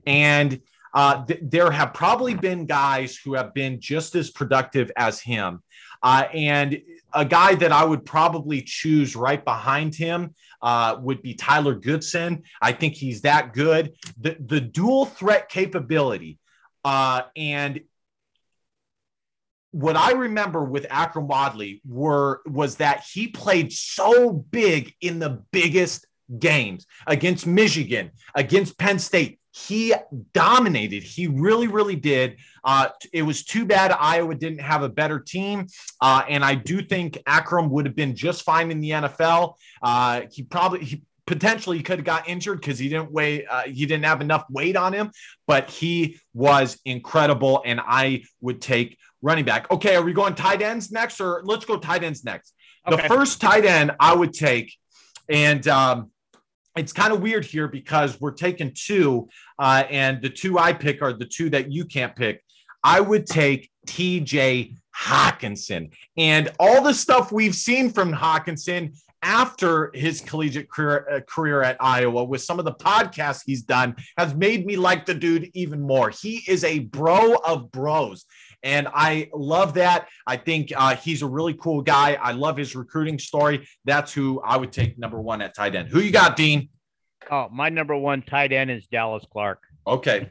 And uh, th- there have probably been guys who have been just as productive as him. Uh, and a guy that I would probably choose right behind him uh, would be Tyler Goodson. I think he's that good. The, the dual threat capability uh, and what I remember with Akrum Wadley were was that he played so big in the biggest games against Michigan, against Penn State. He dominated. He really, really did. Uh, it was too bad Iowa didn't have a better team. Uh, and I do think Akrum would have been just fine in the NFL. Uh, he probably, he, potentially could have got injured because he didn't weigh uh, he didn't have enough weight on him but he was incredible and i would take running back. Okay, are we going tight ends next, or let's go tight ends next? Okay. The first tight end I would take, and um, it's kind of weird here because we're taking two, uh, and the two I pick are the two that you can't pick. I would take TJ Hockenson And all the stuff we've seen from Hockenson after his collegiate career, uh, career at Iowa with some of the podcasts he's done has made me like the dude even more. He is a bro of bros. And I love that. I think uh, he's a really cool guy. I love his recruiting story. That's who I would take number one at tight end. Who you got, Dean? Oh, my number one tight end is Dallas Clark. Okay.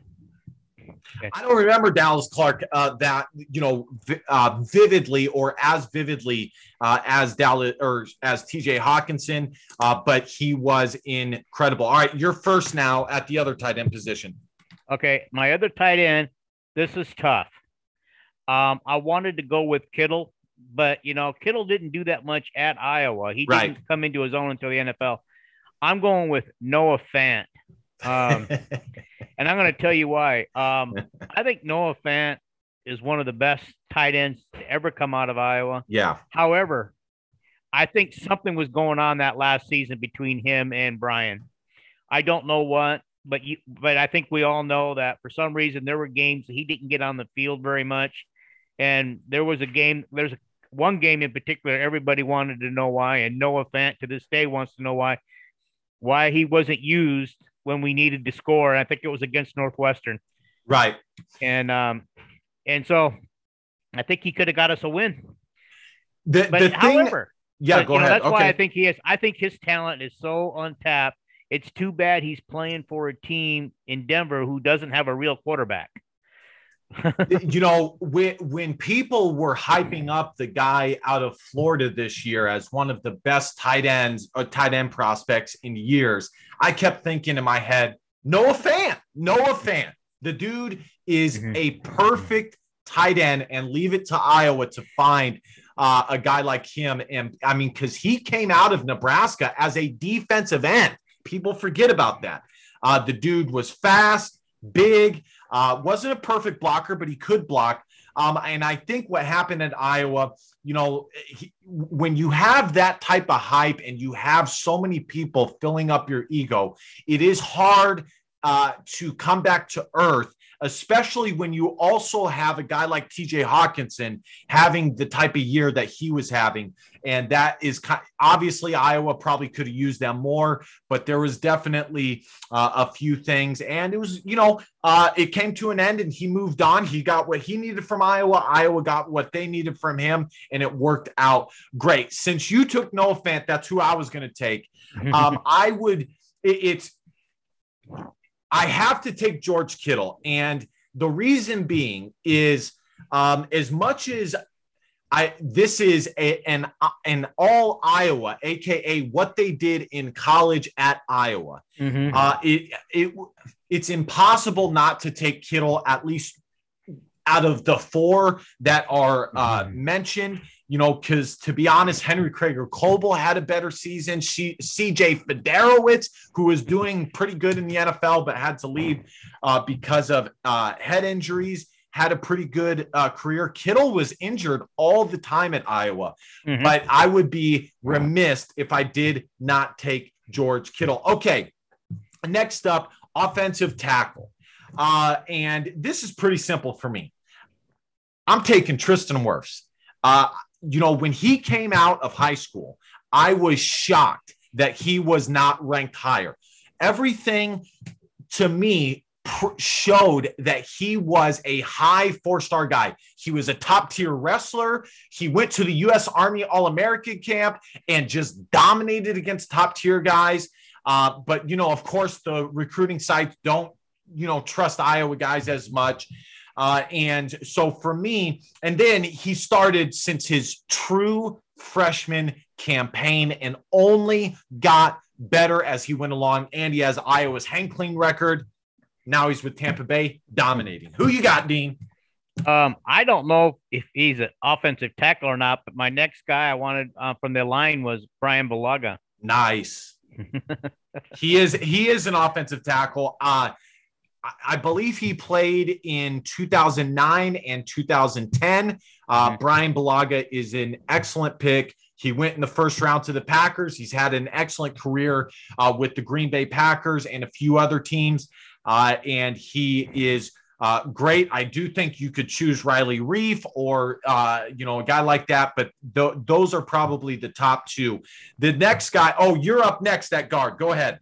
I don't remember Dallas Clark uh, that you know uh, vividly or as vividly uh, as Dallas or as T.J. Hockenson, uh, but he was incredible. All right, you're first now at the other tight end position. Okay, my other tight end. This is tough. Um, I wanted to go with Kittle, but you know Kittle didn't do that much at Iowa. He didn't come into his own until the NFL. I'm going with Noah Fant. Um, <laughs> and I'm going to tell you why. Um, I think Noah Fant is one of the best tight ends to ever come out of Iowa. Yeah. However, I think something was going on that last season between him and Brian. I don't know what, but you, but I think we all know that for some reason there were games that he didn't get on the field very much, and there was a game. There's one game in particular everybody wanted to know why, and Noah Fant to this day wants to know why, why he wasn't used when we needed to score. I think it was against Northwestern. Right. And um and so I think he could have got us a win. The, but the however, thing, yeah, but, go ahead. Know, that's okay. why I think he is. I think his talent is so untapped. It's too bad he's playing for a team in Denver who doesn't have a real quarterback. You know, when when people were hyping up the guy out of Florida this year as one of the best tight ends or uh, tight end prospects in years, I kept thinking in my head, Noah Fant, Noah Fant. The dude is mm-hmm. a perfect tight end, and leave it to Iowa to find uh, a guy like him. And I mean, because he came out of Nebraska as a defensive end. People forget about that. Uh, the dude was fast, big. Uh, wasn't a perfect blocker, but he could block. Um, and I think what happened at Iowa, you know, he, when you have that type of hype and you have so many people filling up your ego, it is hard uh, to come back to earth especially when you also have a guy like TJ Hockenson having the type of year that he was having. And that is obviously Iowa probably could have used them more, but there was definitely uh, a few things. And it was, you know, uh, it came to an end and he moved on. He got what he needed from Iowa. Iowa got what they needed from him, and it worked out great. Since you took Noah Fant, that's who I was going to take. <laughs> Um, I would, it, it's, I have to take George Kittle. And the reason being is um, as much as I this is a, an an all Iowa, aka what they did in college at Iowa. Mm-hmm. Uh, it it it's impossible not to take Kittle at least out of the four that are uh, mm-hmm. mentioned you know, because to be honest, Henry Krieger-Coble had a better season. She, CJ Fiedorowicz, who was doing pretty good in the NFL, but had to leave uh, because of uh, head injuries, had a pretty good uh, career. Kittle was injured all the time at Iowa, mm-hmm. but I would be remiss if I did not take George Kittle. Okay, next up, offensive tackle. Uh, and this is pretty simple for me. I'm taking Tristan Wirfs. Uh, you know, when he came out of high school, I was shocked that he was not ranked higher. Everything to me showed that he was a high four star guy. He was a top tier wrestler. He went to the U.S. Army All American camp and just dominated against top tier guys. Uh, but, you know, of course, the recruiting sites don't, you know, trust Iowa guys as much. Uh, and so for me, and then he started since his true freshman campaign and only got better as he went along. And he has Iowa's hang clean record. Now he's with Tampa Bay, dominating. Who you got, Dean? Um, I don't know if he's an offensive tackle or not, but my next guy I wanted uh, from the line was Bryan Bulaga. Nice. <laughs> he is he is an offensive tackle. Uh I believe he played in 2009 and 2010. Uh, mm-hmm. Bryan Bulaga is an excellent pick. He went in the first round to the Packers. He's had an excellent career uh, with the Green Bay Packers and a few other teams. Uh, and he is uh, great. I do think you could choose Riley Reiff or uh, you know a guy like that, but th- those are probably the top two. The next guy, oh, you're up next That guard. Go ahead.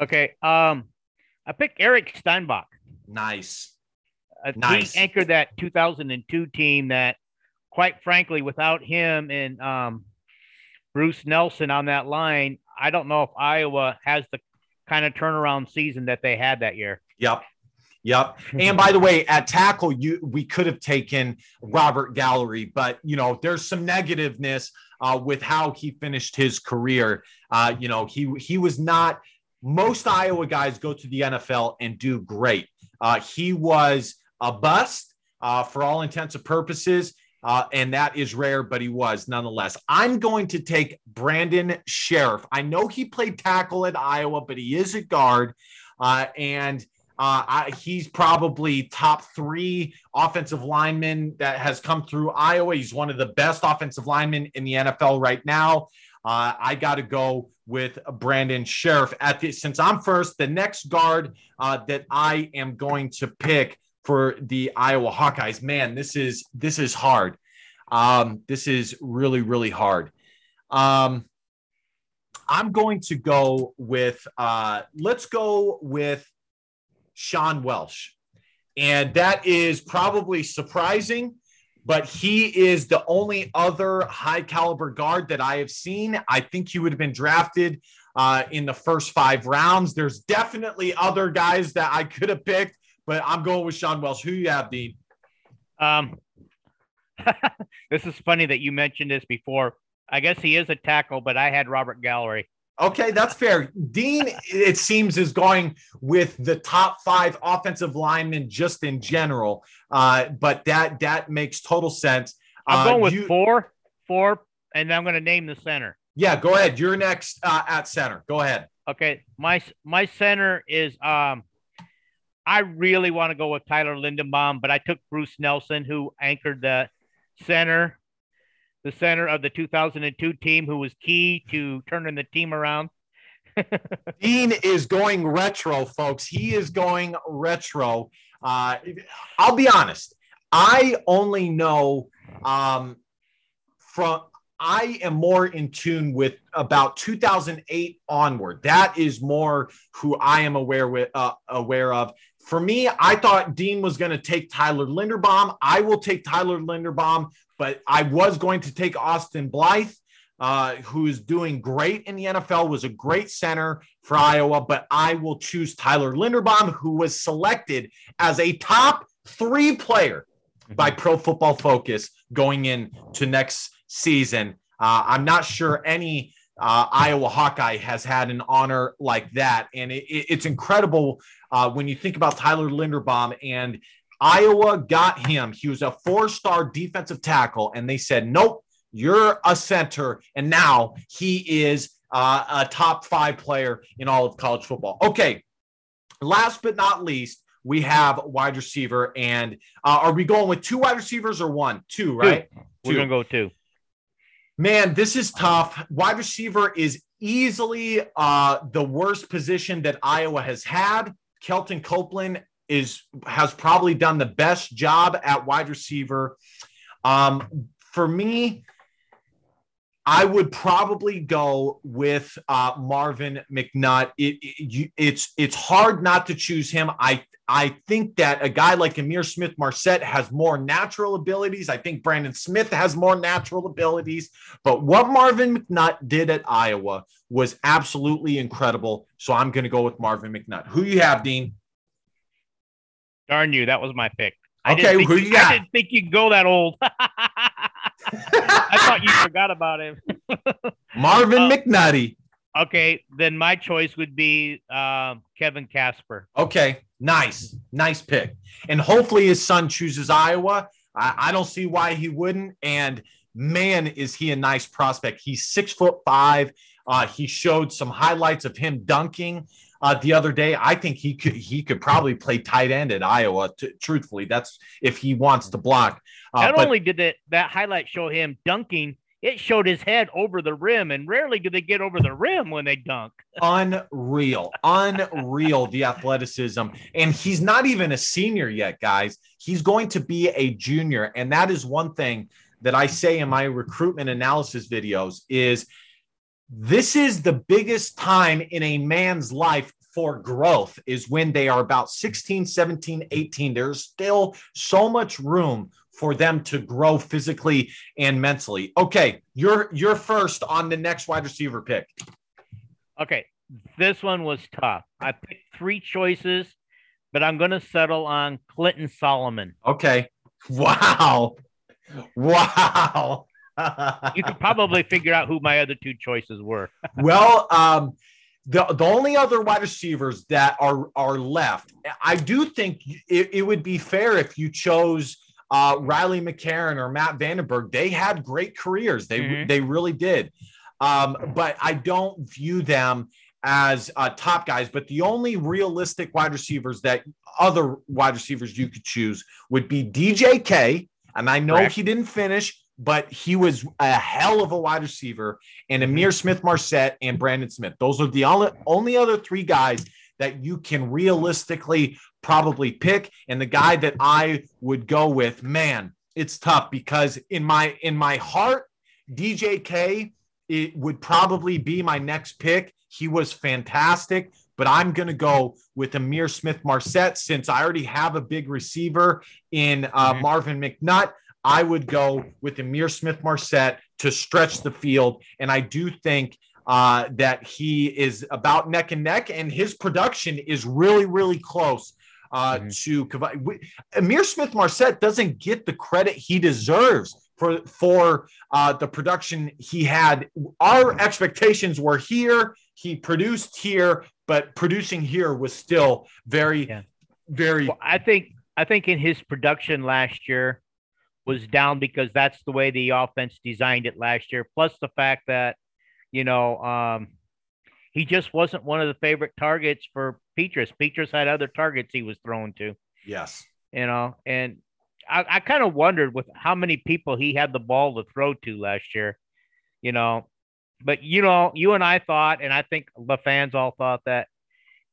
Okay. Um, I picked Eric Steinbach. Nice. Uh, Nice. He anchored that 2002 team that, quite frankly, without him and um, Bruce Nelson on that line, I don't know if Iowa has the kind of turnaround season that they had that year. Yep. Yep. And by the way, at tackle, you we could have taken Robert Gallery, but you know, there's some negativeness uh, with how he finished his career. Uh, you know, he he was not most Iowa guys go to the NFL and do great. Uh, he was a bust uh, for all intents and purposes. Uh, and that is rare, but he was nonetheless. I'm going to take Brandon Scherff. I know he played tackle at Iowa, but he is a guard. Uh, and uh, I, he's probably top three offensive lineman that has come through Iowa. He's one of the best offensive linemen in the NFL right now. Uh, I got to go with Brandon Scherff at the, since I'm first. The next guard uh, that I am going to pick for the Iowa Hawkeyes, man, this is this is hard. Um, this is really really hard. Um, I'm going to go with uh, let's go with Sean Welsh. And that is probably surprising, but he is the only other high caliber guard that I have seen. I think he would have been drafted uh, in the first five rounds. There's definitely other guys that I could have picked, but I'm going with Sean Welsh. Who you have, Dean? Um, <laughs> this is funny that you mentioned this before. I guess he is a tackle, but I had Robert Gallery. Okay, that's fair. Dean, it seems, is going with the top five offensive linemen just in general. Uh, but that that makes total sense. I'm Uh, going with you- four, four, and I'm going to name the center. Yeah, go ahead. You're next uh, at center. Go ahead. Okay, my my center is um, I really want to go with Tyler Linderbaum, but I took Bruce Nelson, who anchored the center, the center of the 2002 team, who was key to turning the team around. <laughs> Dean is going retro, folks. He is going retro. Uh, I'll be honest. I only know um, from. I am more in tune with about 2008 onward. That is more who I am aware with uh, aware of. For me, I thought Dean was going to take Tyler Linderbaum. I will take Tyler Linderbaum, but I was going to take Austin Blythe uh, who's doing great in the NFL, was a great center for Iowa, but I will choose Tyler Linderbaum, who was selected as a top three player by Pro Football Focus going into next season. Uh, I'm not sure any uh, Iowa Hawkeye has had an honor like that. And it, it- it's incredible uh, when you think about Tyler Linderbaum and Iowa got him. He was a four star defensive tackle, and they said, nope, you're a center. And now he is uh, a top five player in all of college football. Okay. Last but not least, we have wide receiver. And uh, are we going with two wide receivers or one? Two, right? We're going to go two. Man, this is tough. Wide receiver is easily uh, the worst position that Iowa has had. Kelton Copeland is has probably done the best job at wide receiver. Um, for me, I would probably go with uh, Marvin McNutt. It, it- you- it's it's hard not to choose him. I I think that a guy like Ihmir Smith-Marsette has more natural abilities. I think Brandon Smith has more natural abilities. But what Marvin McNutt did at Iowa was absolutely incredible. So I'm going to go with Marvin McNutt. Who you have, Dean? Darn you, that was my pick. I Okay, who you, you got? I didn't think you'd go that old. <laughs> I thought you forgot about him. <laughs> Marvin Uh, McNutty. Okay, then my choice would be um, Kevin Kasper. Okay, nice, nice pick. And hopefully his son chooses Iowa. I, I don't see why he wouldn't. And man, is he a nice prospect. He's six foot five. Uh, he showed some highlights of him dunking uh, the other day. I think he could he could probably play tight end at Iowa. t- truthfully, that's if he wants to block. Uh, Not but only did that that highlight show him dunking, it showed his head over the rim, and rarely do they get over the rim when they dunk. Unreal, unreal the athleticism. And he's not even a senior yet, guys. He's going to be a junior. And that is one thing that I say in my recruitment analysis videos is this is the biggest time in a man's life for growth is when they are about 16, 17, 18. There's still so much room for them to grow physically and mentally. Okay, you're you're first on the next wide receiver pick. Okay, this one was tough. I picked three choices, but I'm going to settle on Clinton Solomon. Okay. <laughs> Wow. Wow. You could probably figure out who my other two choices were. <laughs> well, um, the, the only other wide receivers that are are left, I do think it, it would be fair if you chose uh, Riley McCarron or Matt VandeBerg, they had great careers. They mm-hmm. they really did. Um, but I don't view them as uh, top guys. But the only realistic wide receivers that other wide receivers you could choose would be DJK. And I know Correct. he didn't finish, but he was a hell of a wide receiver. And Ihmir Smith-Marsette and Brandon Smith. Those are the only, only other three guys that you can realistically probably pick. And the guy that I would go with, man, it's tough because in my in my heart, DJK it would probably be my next pick. He was fantastic, but I'm going to go with Ihmir Smith-Marsette since I already have a big receiver in uh, mm-hmm. Marvin McNutt. I would go with Ihmir Smith-Marsette to stretch the field. And I do think uh, that he is about neck and neck, and his production is really, really close uh, mm-hmm. to Ihmir Smith-Marsette doesn't get the credit he deserves for for uh, the production he had. Our expectations were here. He produced here, but producing here was still very, yeah. very. Well, I think I think in his production last year was down because that's the way the offense designed it last year. Plus the fact that you know, um, he just wasn't one of the favorite targets for Petras. Petras had other targets he was thrown to. Yes. You know, and I, I kind of wondered with how many people he had the ball to throw to last year, you know. But you know, you and I thought, and I think the fans all thought that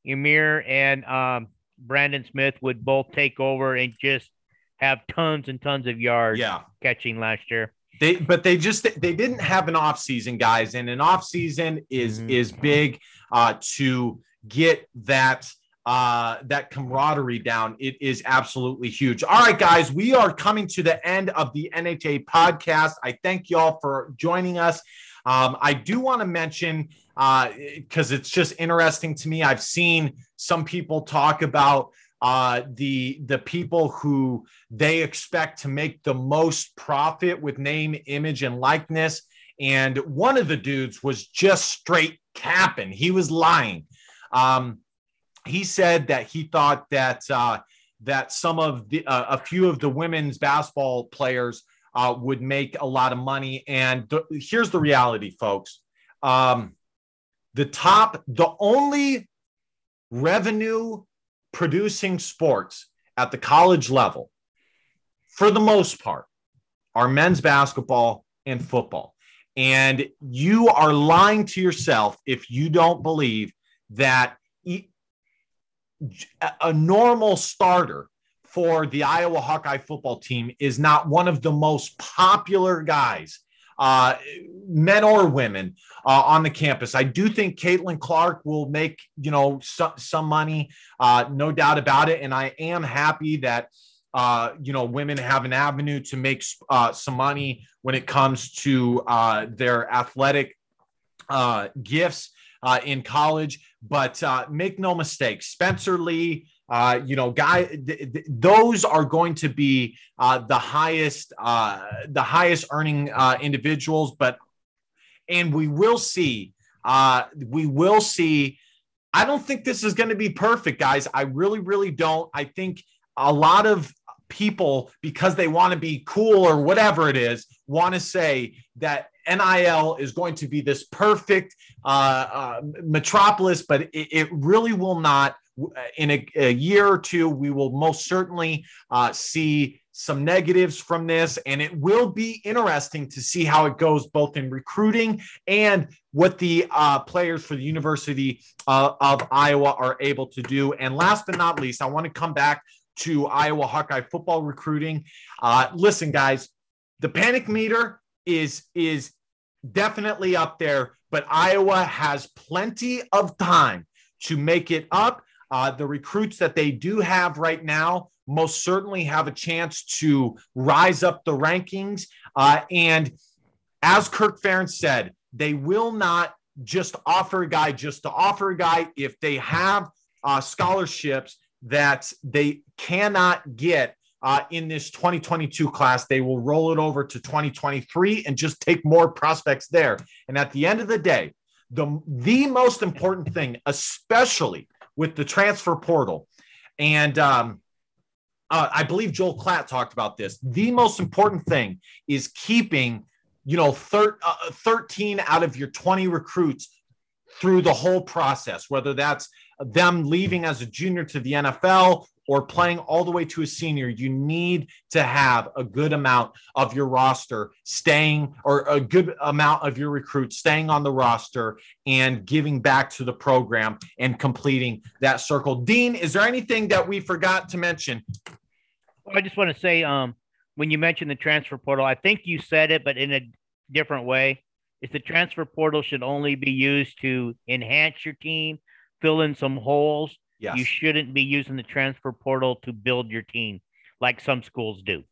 Ihmir and um, Brandon Smith would both take over and just have tons and tons of yards yeah. catching last year. They but they just they didn't have an off season, guys, and an off season is mm-hmm. is big uh, to get that uh, that camaraderie down. It is absolutely huge. All right, guys, we are coming to the end of the NHA podcast. I thank y'all for joining us. Um, I do want to mention because uh, it's just interesting to me. I've seen some people talk about uh, the the people who they expect to make the most profit with name, image, and likeness. And one of the dudes was just straight capping. He was lying. Um, he said that he thought that uh, that some of the uh, a few of the women's basketball players uh, would make a lot of money. And th- here's the reality, folks. Um, the top, the only revenue producing sports at the college level, for the most part, are men's basketball and football. And you are lying to yourself if you don't believe that a normal starter for the Iowa Hawkeye football team is not one of the most popular guys uh, men or women uh, on the campus. I do think Caitlin Clark will make you know some, some money, uh, no doubt about it. And I am happy that uh, you know women have an avenue to make uh, some money when it comes to uh, their athletic uh, gifts uh, in college. But uh, make no mistake, Spencer Lee. Uh, you know, guy, th- th- those are going to be uh, the highest, uh, the highest earning uh, individuals. But, and we will see, uh, we will see. I don't think this is going to be perfect, guys. I really, really don't. I think a lot of people, because they want to be cool or whatever it is, want to say that NIL is going to be this perfect uh, metropolis, but it, it, really will not. Uh, in a, a, year or two, we will most certainly uh, see some negatives from this, and it will be interesting to see how it goes both in recruiting and what the uh, players for the University uh, of Iowa are able to do. And last but not least, I want to come back to Iowa Hawkeye football recruiting. Uh, listen, guys, the panic meter is is definitely up there, but Iowa has plenty of time to make it up. Uh, the recruits that they do have right now most certainly have a chance to rise up the rankings. Uh, and as Kirk Ferentz said, they will not just offer a guy just to offer a guy if they have uh, scholarships that they cannot get uh, in this 2022 class. They will roll it over to 2023 and just take more prospects there. And at the end of the day, the, the most important thing, especially with the transfer portal, and um, uh, I believe Joel Klatt talked about this. The most important thing is keeping, you know, thir- uh, 13 out of your 20 recruits through the whole process, whether that's them leaving as a junior to the NFL or playing all the way to a senior, you need to have a good amount of your roster staying or a good amount of your recruits staying on the roster and giving back to the program and completing that circle. Dean, is there anything that we forgot to mention? Well, I just want to say, um, when you mentioned the transfer portal, I think you said it, but in a different way. Is the transfer portal should only be used to enhance your team, fill in some holes, Yes. You shouldn't be using the transfer portal to build your team like some schools do.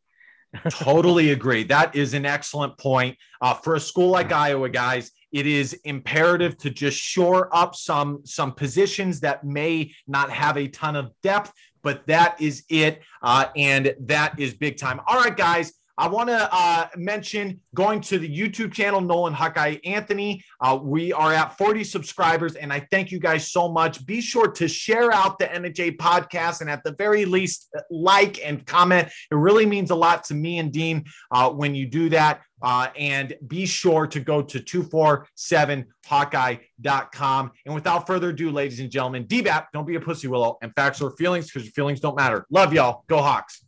totally <laughs> agree. That is an excellent point. Uh, for a school like Iowa, guys, it is imperative to just shore up some some positions that may not have a ton of depth, but that is it, uh, and that is big time. All right, guys. I want to uh, mention going to the YouTube channel, Nolan Hawkeye Anthony. Uh, we are at 40 subscribers, and I thank you guys so much. Be sure to share out the NHA podcast and at the very least, like and comment. It really means a lot to me and Dean uh, when you do that. Uh, and be sure to go to 247hawkeye.com. And without further ado, ladies and gentlemen, DBAP, don't be a pussy willow, and facts or feelings because your feelings don't matter. Love y'all. Go Hawks.